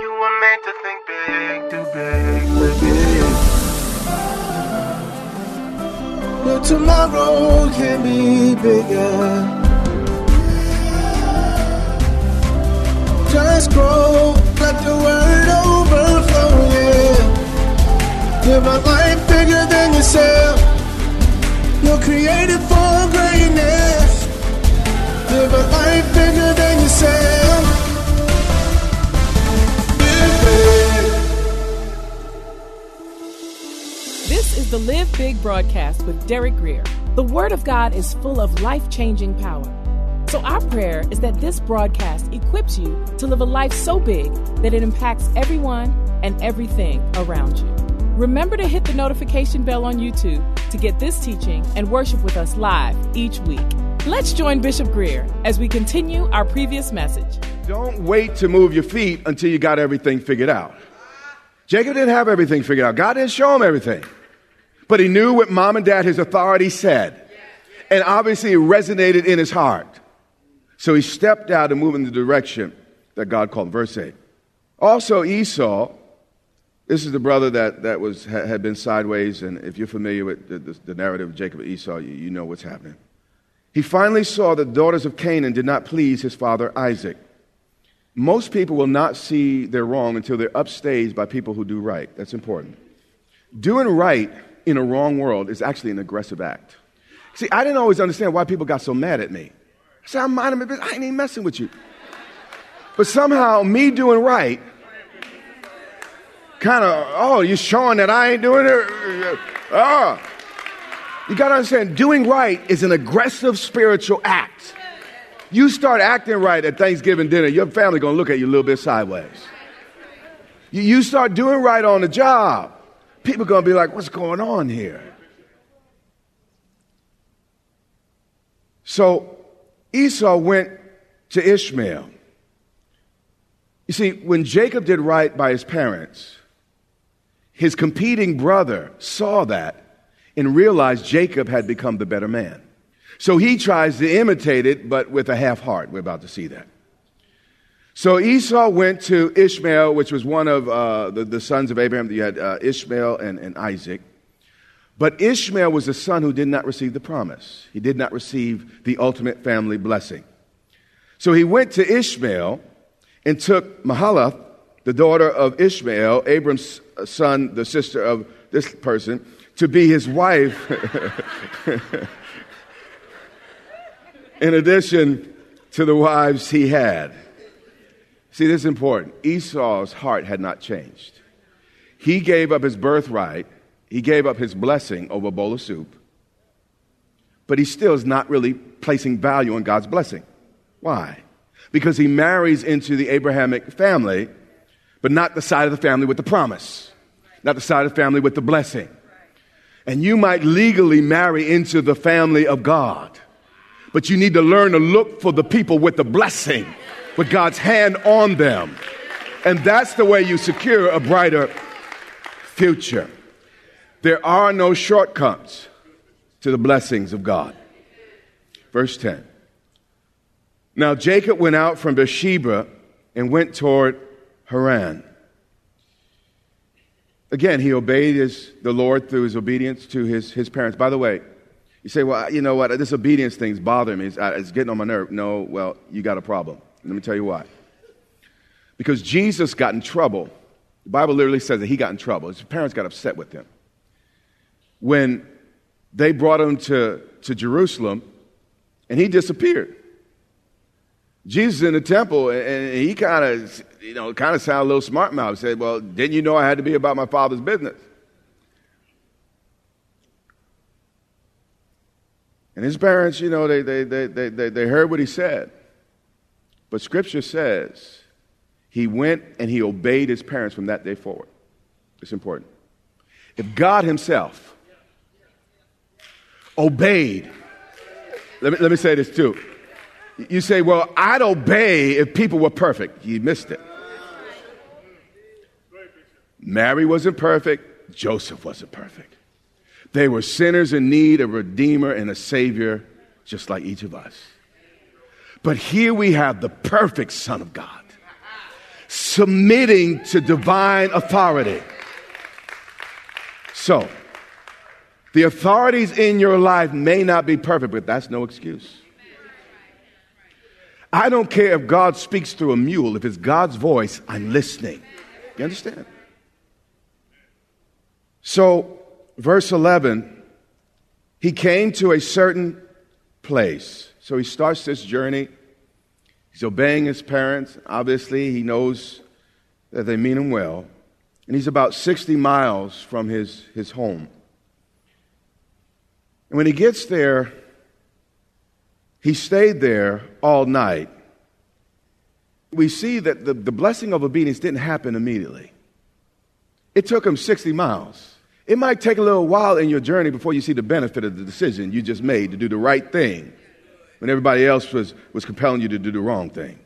You were made to think big, too big, too big. Your tomorrow can be bigger. Just grow, let the word overflow, yeah. Live a life bigger than yourself. The Live Big broadcast with Derek Grier. The Word of God is full of life changing power. So, our prayer is that this broadcast equips you to live a life so big that it impacts everyone and everything around you. Remember to hit the notification bell on YouTube to get this teaching and worship with us live each week. Let's join Bishop Grier as we continue our previous message. Don't wait to move your feet until you got everything figured out. Jacob didn't have everything figured out. God didn't show him everything. But he knew what mom and dad, his authority said. And obviously it resonated in his heart. So he stepped out and moved in the direction that God called. Verse 8. Also, Esau, this is the brother that, that was, had been sideways. And if you're familiar with the, the, the narrative of Jacob and Esau, you, you know what's happening. He finally saw that the daughters of Canaan did not please his father Isaac. Most people will not see their wrong until they're upstaged by people who do right. That's important. Doing right in a wrong world is actually an aggressive act. See, I didn't always understand why people got so mad at me. I said, I'm minding my business. I ain't even messing with you. But somehow, me doing right, kind of, oh, you're showing that I ain't doing it. Oh. You got to understand, doing right is an aggressive spiritual act. You start acting right at Thanksgiving dinner, your family going to look at you a little bit sideways. You, you start doing right on the job, people are going to be like, what's going on here? So Esau went to Ishmael. You see, when Jacob did right by his parents, his competing brother saw that and realized Jacob had become the better man. So he tries to imitate it, but with a half heart. We're about to see that. So Esau went to Ishmael, which was one of uh, the, the, sons of Abraham. You had uh, Ishmael and, and Isaac. But Ishmael was a son who did not receive the promise. He did not receive the ultimate family blessing. So he went to Ishmael and took Mahalath, the daughter of Ishmael, Abram's son, the sister of this person, to be his wife. in addition to the wives he had. See, this is important. Esau's heart had not changed. He gave up his birthright, he gave up his blessing over a bowl of soup, but he still is not really placing value on God's blessing. Why? Because he marries into the Abrahamic family, but not the side of the family with the promise, not the side of the family with the blessing. And you might legally marry into the family of God but you need to learn to look for the people with the blessing, with God's hand on them. And that's the way you secure a brighter future. There are no shortcuts to the blessings of God. Verse 10. Now Jacob went out from Beersheba and went toward Haran. Again, he obeyed his, the Lord through his obedience to his, his parents. By the way, you say, well, you know what? This obedience thing's bothering me. It's, uh, it's getting on my nerve. No, well, you got a problem. Let me tell you why. Because Jesus got in trouble. The Bible literally says that he got in trouble. His parents got upset with him. When they brought him to, to Jerusalem and he disappeared. Jesus in the temple, and he kind of, you know, kind of sounded a little smart mouth. Said, "Well, didn't you know I had to be about my father's business?" And his parents, you know, they, they, they, they, they heard what he said. But scripture says He went and he obeyed his parents from that day forward. It's important. If God Himself obeyed, let me, let me say this too. You say, well, I'd obey if people were perfect. You missed it. Mary wasn't perfect, Joseph wasn't perfect. They were sinners in need of a redeemer and a savior, just like each of us. But here we have the perfect Son of God submitting to divine authority. So, the authorities in your life may not be perfect, but that's no excuse. I don't care if God speaks through a mule, if it's God's voice, I'm listening. You understand? So, verse 11, he came to a certain place. So he starts this journey. He's obeying his parents. Obviously, he knows that they mean him well. And he's about 60 miles from his, his home. And when he gets there, he stayed there all night. We see that the, the blessing of obedience didn't happen immediately. It took him 60 miles. It might take a little while in your journey before you see the benefit of the decision you just made to do the right thing when everybody else was, was compelling you to do the wrong thing.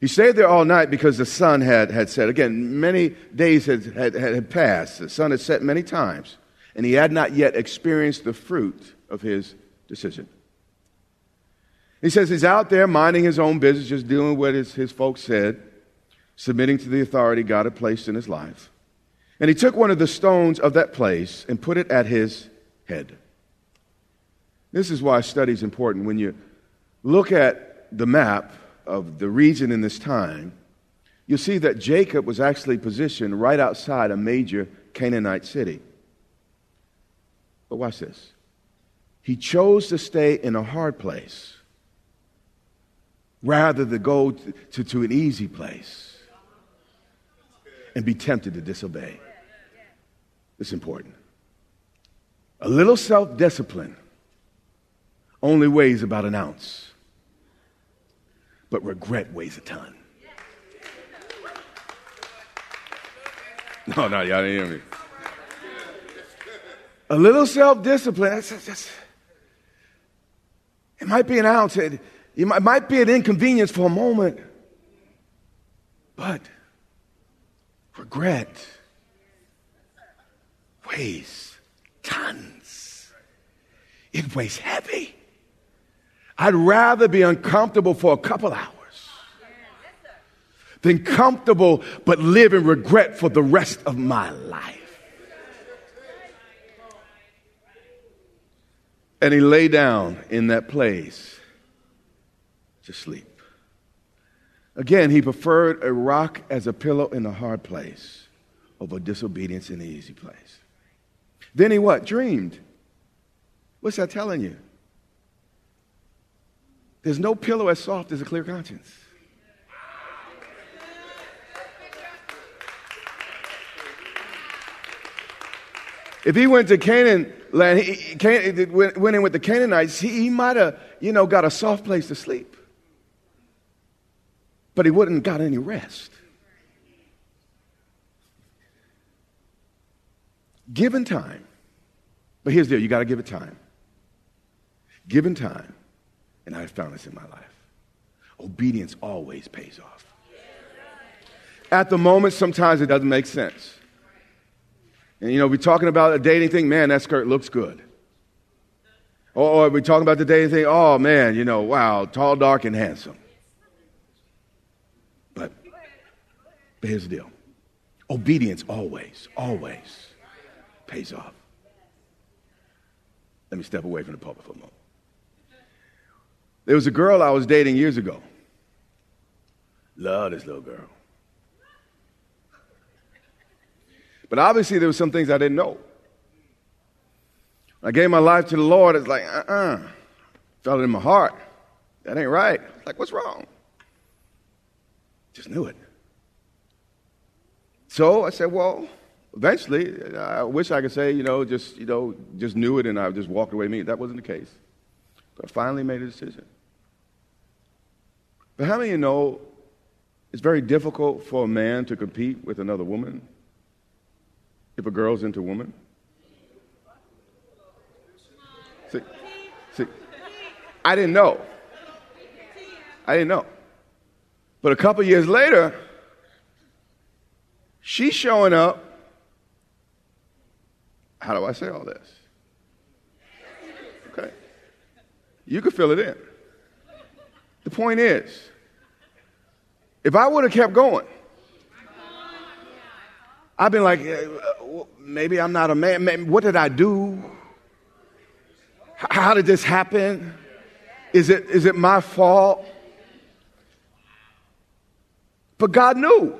He stayed there all night because the sun had, had set. Again, many days had, had, had passed. The sun had set many times, and he had not yet experienced the fruit of his decision. He says he's out there minding his own business, just doing what his, his folks said, submitting to the authority God had placed in his life. And he took one of the stones of that place and put it at his head. This is why study is important. When you look at the map of the region in this time, you'll see that Jacob was actually positioned right outside a major Canaanite city. But watch this. He chose to stay in a hard place rather than go to, to an easy place and be tempted to disobey. It's important. A little self discipline only weighs about an ounce, but regret weighs a ton. No, no, y'all didn't hear me. A little self discipline, that's, that's, that's, it might be an ounce. It, it might be an inconvenience for a moment, but regret weighs tons. It weighs heavy. I'd rather be uncomfortable for a couple hours than comfortable but live in regret for the rest of my life. And he lay down in that place to sleep. Again, he preferred a rock as a pillow in a hard place over disobedience in the easy place. Then he what? Dreamed. What's that telling you? There's no pillow as soft as a clear conscience. If he went to Canaan land, he, Can, went in with the Canaanites, he, he might have, you know, got a soft place to sleep. But he wouldn't got any rest. Given time, but here's the deal you got to give it time. Given time, and I found this in my life, obedience always pays off. At the moment, sometimes it doesn't make sense. And you know, we're talking about a dating thing, man, that skirt looks good. Or, or we're talking about the dating thing, oh man, you know, wow, tall, dark, and handsome. But, but here's the deal obedience always, always pays off. Let me step away from the pulpit for a moment. There was a girl I was dating years ago. Love this little girl. But obviously, there were some things I didn't know. I gave my life to the Lord. It's like, uh uh-uh. uh Felt it in my heart. That ain't right. Like, what's wrong? Just knew it. So I said, well, eventually, I wish I could say, you know, just, you know, just knew it and I just walked away. Me, that wasn't the case. But I finally made a decision. But how many of you know It's very difficult for a man to compete with another woman if a girl's into woman. See, see, I didn't know. I didn't know. But a couple years later, she's showing up. How do I say all this? Okay. You can fill it in. The point is, if I would have kept going, I've been like, maybe I'm not a man. What did I do? How did this happen? Is it, is it my fault? But God knew.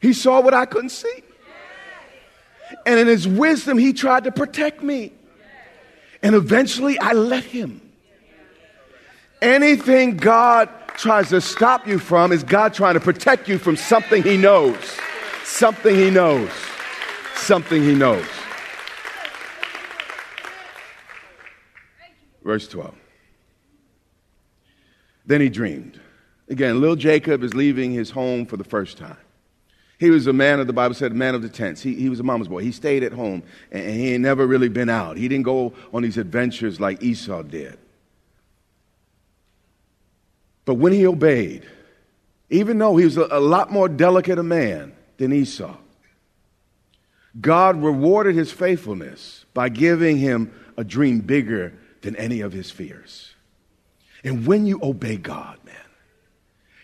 He saw what I couldn't see. And in his wisdom, he tried to protect me. And eventually, I let him. Anything God tries to stop you from is God trying to protect you from something he knows. Something he knows. Something he knows. Verse 12. Then he dreamed. Again, little Jacob is leaving his home for the first time. He was a man of the Bible said, man of the tents. He, he was a mama's boy. He stayed at home and, and he ain't never really been out. He didn't go on these adventures like Esau did. But when he obeyed, even though he was a, lot more delicate a man than Esau, God rewarded his faithfulness by giving him a dream bigger than any of his fears. And when you obey God, man,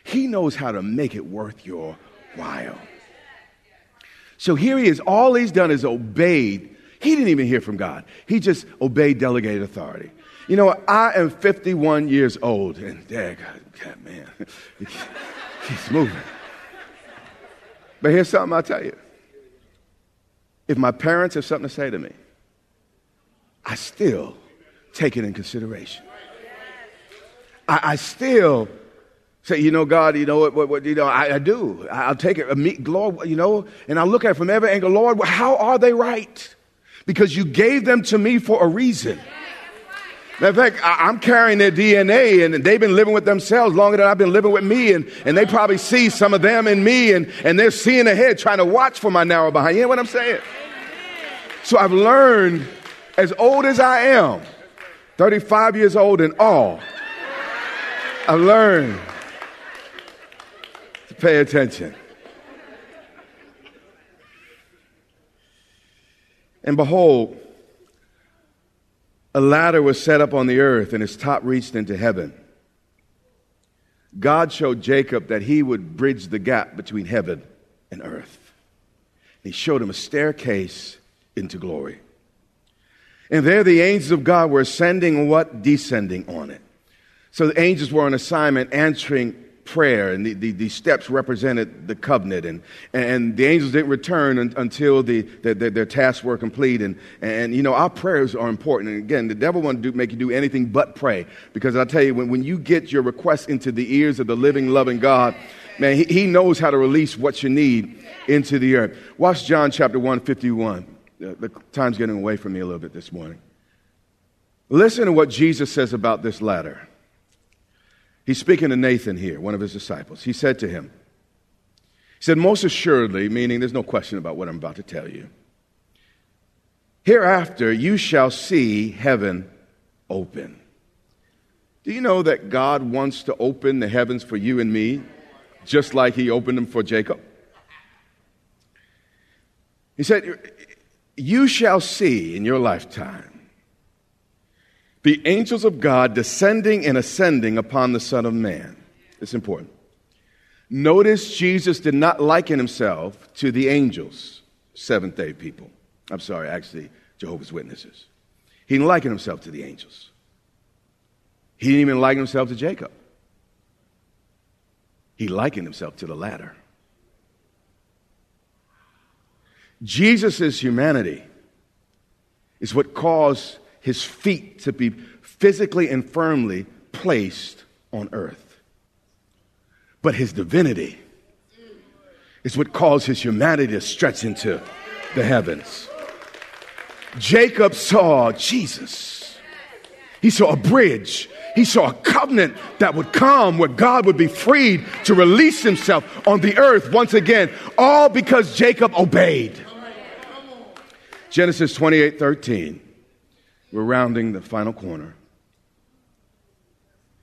he knows how to make it worth your while. So here he is. All he's done is obeyed. He didn't even hear from God. He just obeyed delegated authority. You know, I am 51 years old, and dad, God, man, he's moving. But here's something I'll tell you. If my parents have something to say to me, I still take it in consideration. I, I still Say, you know, God, you know what, what, what you know, I, I, do. I'll take it. Meet, Lord, you know, and I'll look at it from every angle. Lord, how are they right? Because you gave them to me for a reason. Matter of fact, I, am carrying their DNA and they've been living with themselves longer than I've been living with me. And, and they probably see some of them in me and, and they're seeing ahead, trying to watch for my narrow behind. You know what I'm saying? So I've learned, as old as I am, 35 years old and all, I've learned to Pay attention. And behold, a ladder was set up on the earth, and its top reached into heaven. God showed Jacob that he would bridge the gap between heaven and earth. He showed him a staircase into glory. And there the angels of God were ascending what? Descending on it. So the angels were on assignment answering prayer, and the, the, the, steps represented the covenant. And, and the angels didn't return un, until the, the, their tasks were complete. And, and, you know, our prayers are important. And again, the devil wants to do, make you do anything but pray. Because i tell you, when, when you get your requests into the ears of the living, loving God, man, he, he knows how to release what you need into the earth. Watch John chapter 151. The, the time's getting away from me a little bit this morning. Listen to what Jesus says about this ladder. He's speaking to Nathan here, one of his disciples. He said to him, He said, Most assuredly, meaning there's no question about what I'm about to tell you. Hereafter you shall see heaven open. Do you know that God wants to open the heavens for you and me, just like He opened them for Jacob? He said, You shall see in your lifetime the angels of God descending and ascending upon the Son of Man. It's important. Notice Jesus did not liken himself to the angels, Seventh day people. I'm sorry, actually, Jehovah's Witnesses. He didn't liken himself to the angels. He didn't even liken himself to Jacob. He likened himself to the ladder. Jesus' humanity is what caused his feet to be physically and firmly placed on earth. But his divinity is what caused his humanity to stretch into the heavens. Jacob saw Jesus. He saw a bridge. He saw a covenant that would come where God would be freed to release himself on the earth once again, all because Jacob obeyed. Genesis 28 13. We're rounding the final corner.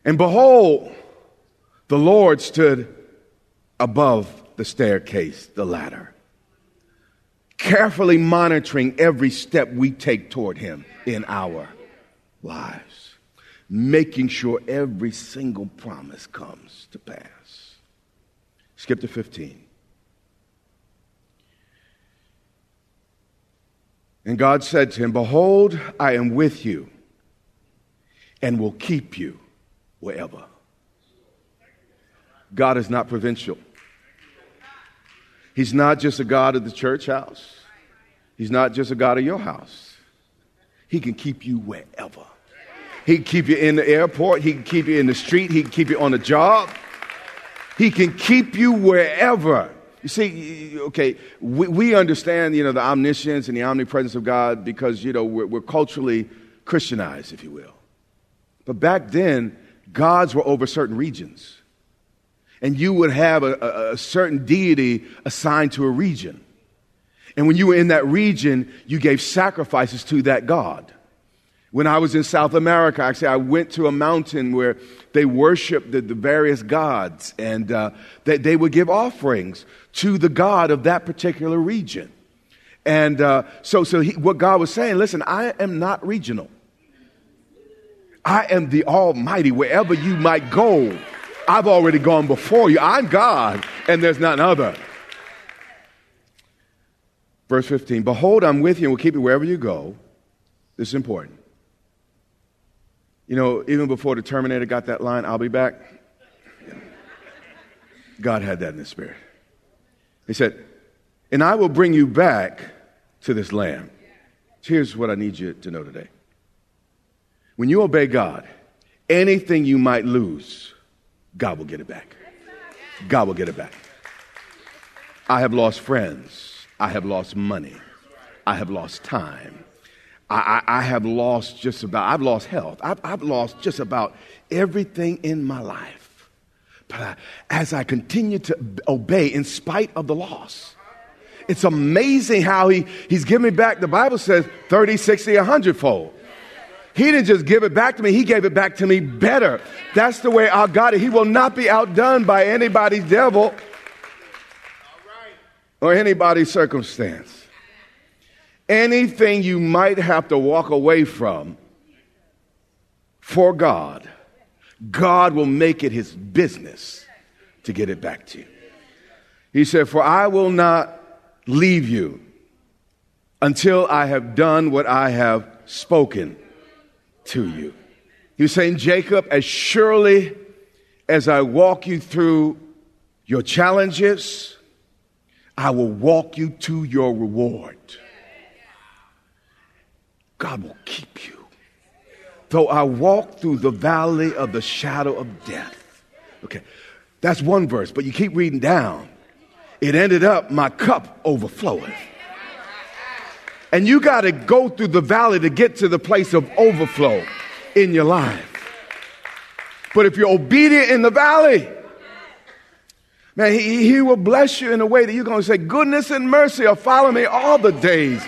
And behold, the Lord stood above the staircase, the ladder, carefully monitoring every step we take toward Him in our lives, making sure every single promise comes to pass. Skip to 15. And God said to him, Behold, I am with you and will keep you wherever. God is not provincial. He's not just a God of the church house. He's not just a God of your house. He can keep you wherever. He can keep you in the airport. He can keep you in the street. He can keep you on the job. He can keep you wherever. You see, okay, we, we understand, you know, the omniscience and the omnipresence of God because, you know, we're, we're culturally Christianized, if you will. But back then, gods were over certain regions. And you would have a, a, a certain deity assigned to a region. And when you were in that region, you gave sacrifices to that God. When I was in South America, I actually, I went to a mountain where they worshiped the, the various gods and uh, they, they, would give offerings to the God of that particular region. And uh, so, so he, what God was saying, listen, I am not regional. I am the Almighty. Wherever you might go, I've already gone before you. I'm God, and there's none other. Verse 15 Behold, I'm with you and will keep you wherever you go. This is important. You know, even before the Terminator got that line, I'll be back, God had that in the spirit. He said, And I will bring you back to this land. Here's what I need you to know today. When you obey God, anything you might lose, God will get it back. God will get it back. I have lost friends. I have lost money. I have lost time. I, I, I have lost just about, I've lost health. I've, I've lost just about everything in my life. But I, as I continue to obey in spite of the loss, it's amazing how he, he's given me back, the Bible says 30, 60, 100 fold. He didn't just give it back to me, He gave it back to me better. That's the way our God is. He will not be outdone by anybody's devil or anybody's circumstance. Anything you might have to walk away from for God, God will make it His business to get it back to you. He said, For I will not leave you until I have done what I have spoken to you. He was saying, Jacob, as surely as I walk you through your challenges, I will walk you to your reward. God will keep you. Though I walk through the valley of the shadow of death. Okay, that's one verse, but you keep reading down. It ended up, my cup overflowing. And you got to go through the valley to get to the place of overflow in your life. But if you're obedient in the valley, man, he, he will bless you in a way that you're going to say, Goodness and mercy will follow me all the days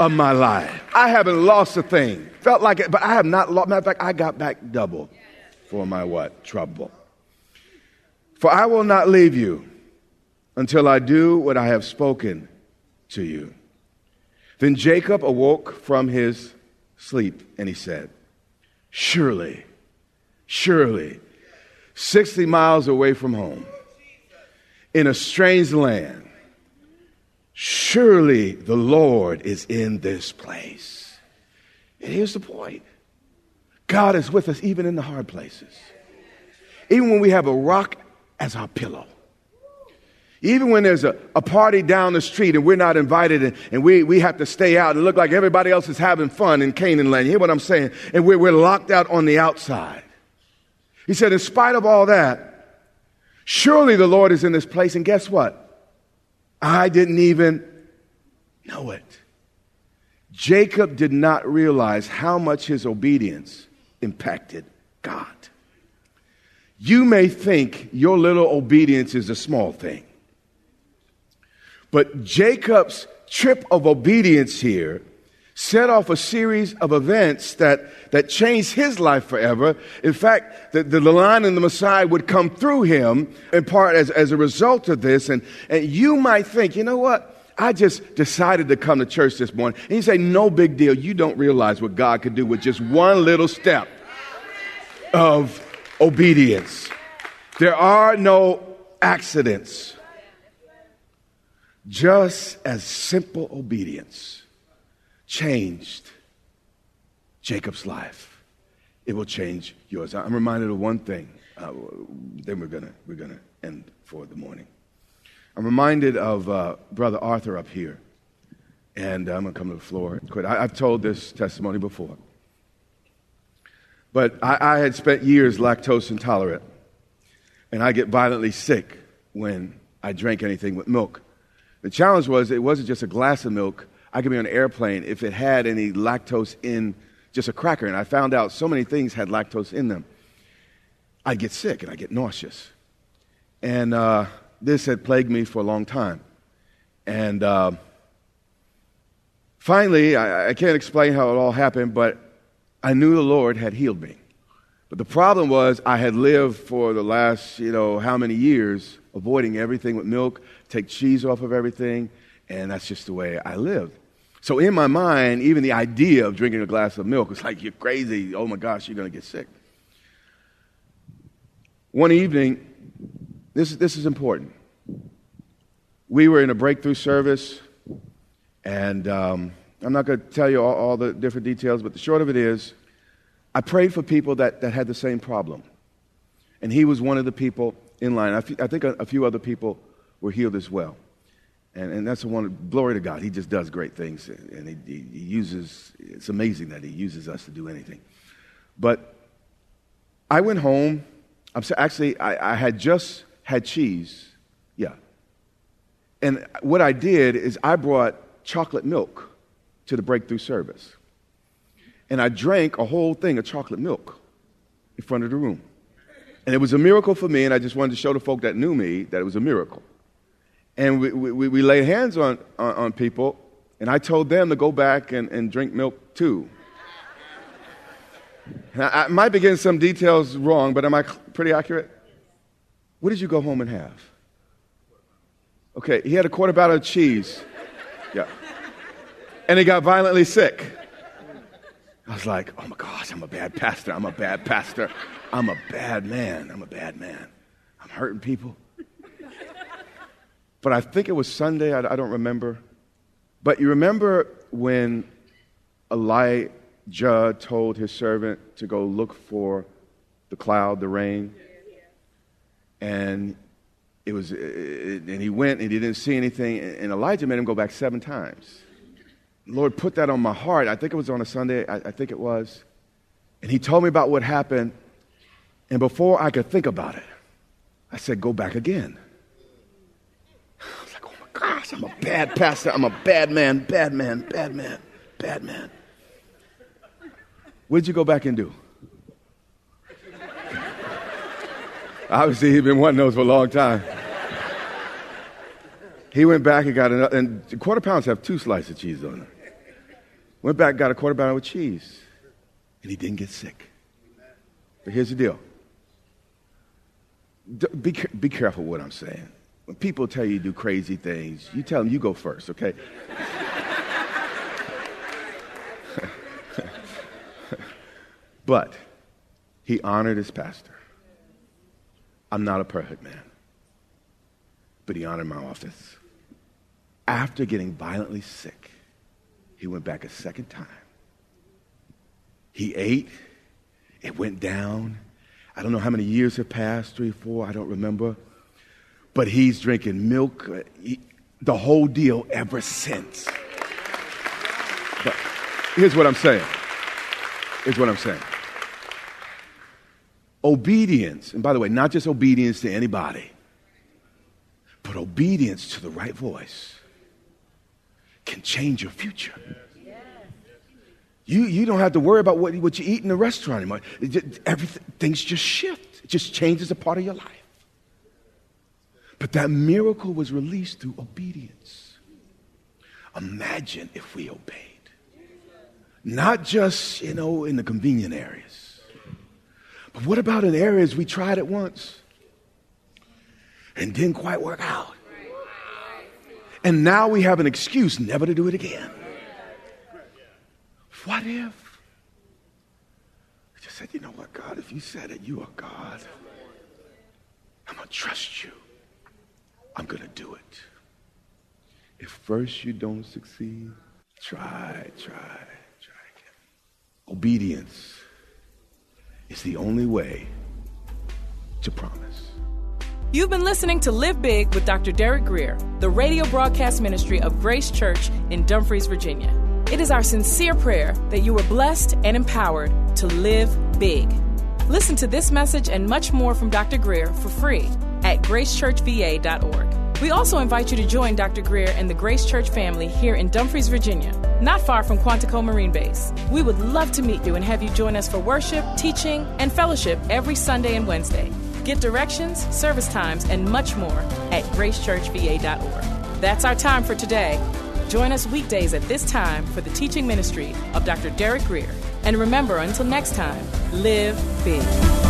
of my life. I haven't lost a thing. Felt like it, but I have not lost. Matter of fact, I got back double for my what? Trouble. For I will not leave you until I do what I have spoken to you. Then Jacob awoke from his sleep and he said, Surely, surely, 60 miles away from home, in a strange land, surely the Lord is in this place. And here's the point God is with us even in the hard places, even when we have a rock as our pillow. Even when there's a, a party down the street and we're not invited and, and we, we have to stay out and look like everybody else is having fun in Canaan land. You hear what I'm saying? And we're, we're locked out on the outside. He said, in spite of all that, surely the Lord is in this place. And guess what? I didn't even know it. Jacob did not realize how much his obedience impacted God. You may think your little obedience is a small thing. But Jacob's trip of obedience here set off a series of events that, that changed his life forever. In fact, the, the line in the Messiah would come through him in part as, as a result of this. And, and you might think, you know what? I just decided to come to church this morning. And you say, no big deal. You don't realize what God could do with just one little step of obedience. There are no accidents, just as simple obedience changed Jacob's life. It will change yours. I'm reminded of one thing. Uh, then we're gonna we're gonna end for the morning. I'm reminded of uh, Brother Arthur up here, and I'm gonna come to the floor. and Quit. I, have told this testimony before, but I, I had spent years lactose intolerant, and I get violently sick when I drank anything with milk. The challenge was it wasn't just a glass of milk. I could be on an airplane if it had any lactose in just a cracker. And I found out so many things had lactose in them. I'd get sick and I'd get nauseous. And uh, this had plagued me for a long time. And uh, finally, I, I can't explain how it all happened, but I knew the Lord had healed me. But the problem was I had lived for the last, you know, how many years avoiding everything with milk, take cheese off of everything, and that's just the way I lived. So in my mind, even the idea of drinking a glass of milk was like, you're crazy. Oh my gosh, you're going to get sick. One evening, this, this is important. We were in a breakthrough service, and um, I'm not going to tell you all, all the different details, but the short of it is, I prayed for people that, that had the same problem. And he was one of the people in line. I, f- I think a, a few other people were healed as well. And, and that's the one, glory to God. He just does great things. And he, he, he uses, it's amazing that he uses us to do anything. But I went home. I'm so, actually, I, I had just had cheese. Yeah. And what I did is I brought chocolate milk to the breakthrough service. And I drank a whole thing of chocolate milk in front of the room. And it was a miracle for me, and I just wanted to show the folk that knew me that it was a miracle and we, we, we laid hands on, on, on, people, and I told them to go back and, and drink milk too. Now, I might be getting some details wrong, but am I pretty accurate? What did you go home and have? Okay, he had a quarter bottle of cheese. Yeah. And he got violently sick. I was like, oh my gosh, I'm a bad pastor. I'm a bad pastor. I'm a bad man. I'm a bad man. I'm hurting people. But I think it was Sunday, I, I don't remember. But you remember when Elijah told his servant to go look for the cloud, the rain? And it was, and he went and he didn't see anything. And Elijah made him go back seven times. Lord put that on my heart. I think it was on a Sunday. I, I think it was. And he told me about what happened. And before I could think about it, I said, Go back again gosh, I'm a bad pastor. I'm a bad man, bad man, bad man, bad man. What did you go back and do? Obviously, he'd been wanting those for a long time. He went back and got another, and quarter pounds have two slices of cheese on them. Went back, got a quarter pound with cheese, and he didn't get sick. But here's the deal be, be careful what I'm saying. When people tell you to do crazy things, you tell them you go first, okay? but he honored his pastor. I'm not a perfect man, but he honored my office. After getting violently sick, he went back a second time. He ate, it went down. I don't know how many years have passed, three, four, I don't remember but he's drinking milk, uh, the whole deal ever since. But here's what I'm saying. Here's what I'm saying. Obedience, and by the way, not just obedience to anybody, but obedience to the right voice can change your future. You, you don't have to worry about what, what you eat in the restaurant anymore. Everything, things just shift. It just changes a part of your life. But that miracle was released through obedience. Imagine if we obeyed. Not just, you know, in the convenient areas. But what about in areas we tried it once and didn't quite work out? And now we have an excuse never to do it again. What if? I just said, you know what, God, if you said it, you are God. I'm going to trust you. I'm going to do it. If first you don't succeed, try, try, try again. Obedience is the only way to promise. You've been listening to Live Big with Dr. Derek Grier, the radio broadcast ministry of Grace Church in Dumfries, Virginia. It is our sincere prayer that you are blessed and empowered to live big. Listen to this message and much more from Dr. Grier for free at gracechurchva.org. We also invite you to join Dr. Grier and the Grace Church family here in Dumfries, Virginia, not far from Quantico Marine Base. We would love to meet you and have you join us for worship, teaching, and fellowship every Sunday and Wednesday. Get directions, service times, and much more at gracechurchva.org. That's our time for today. Join us weekdays at this time for the teaching ministry of Dr. Derek Grier. And remember, until next time, live big.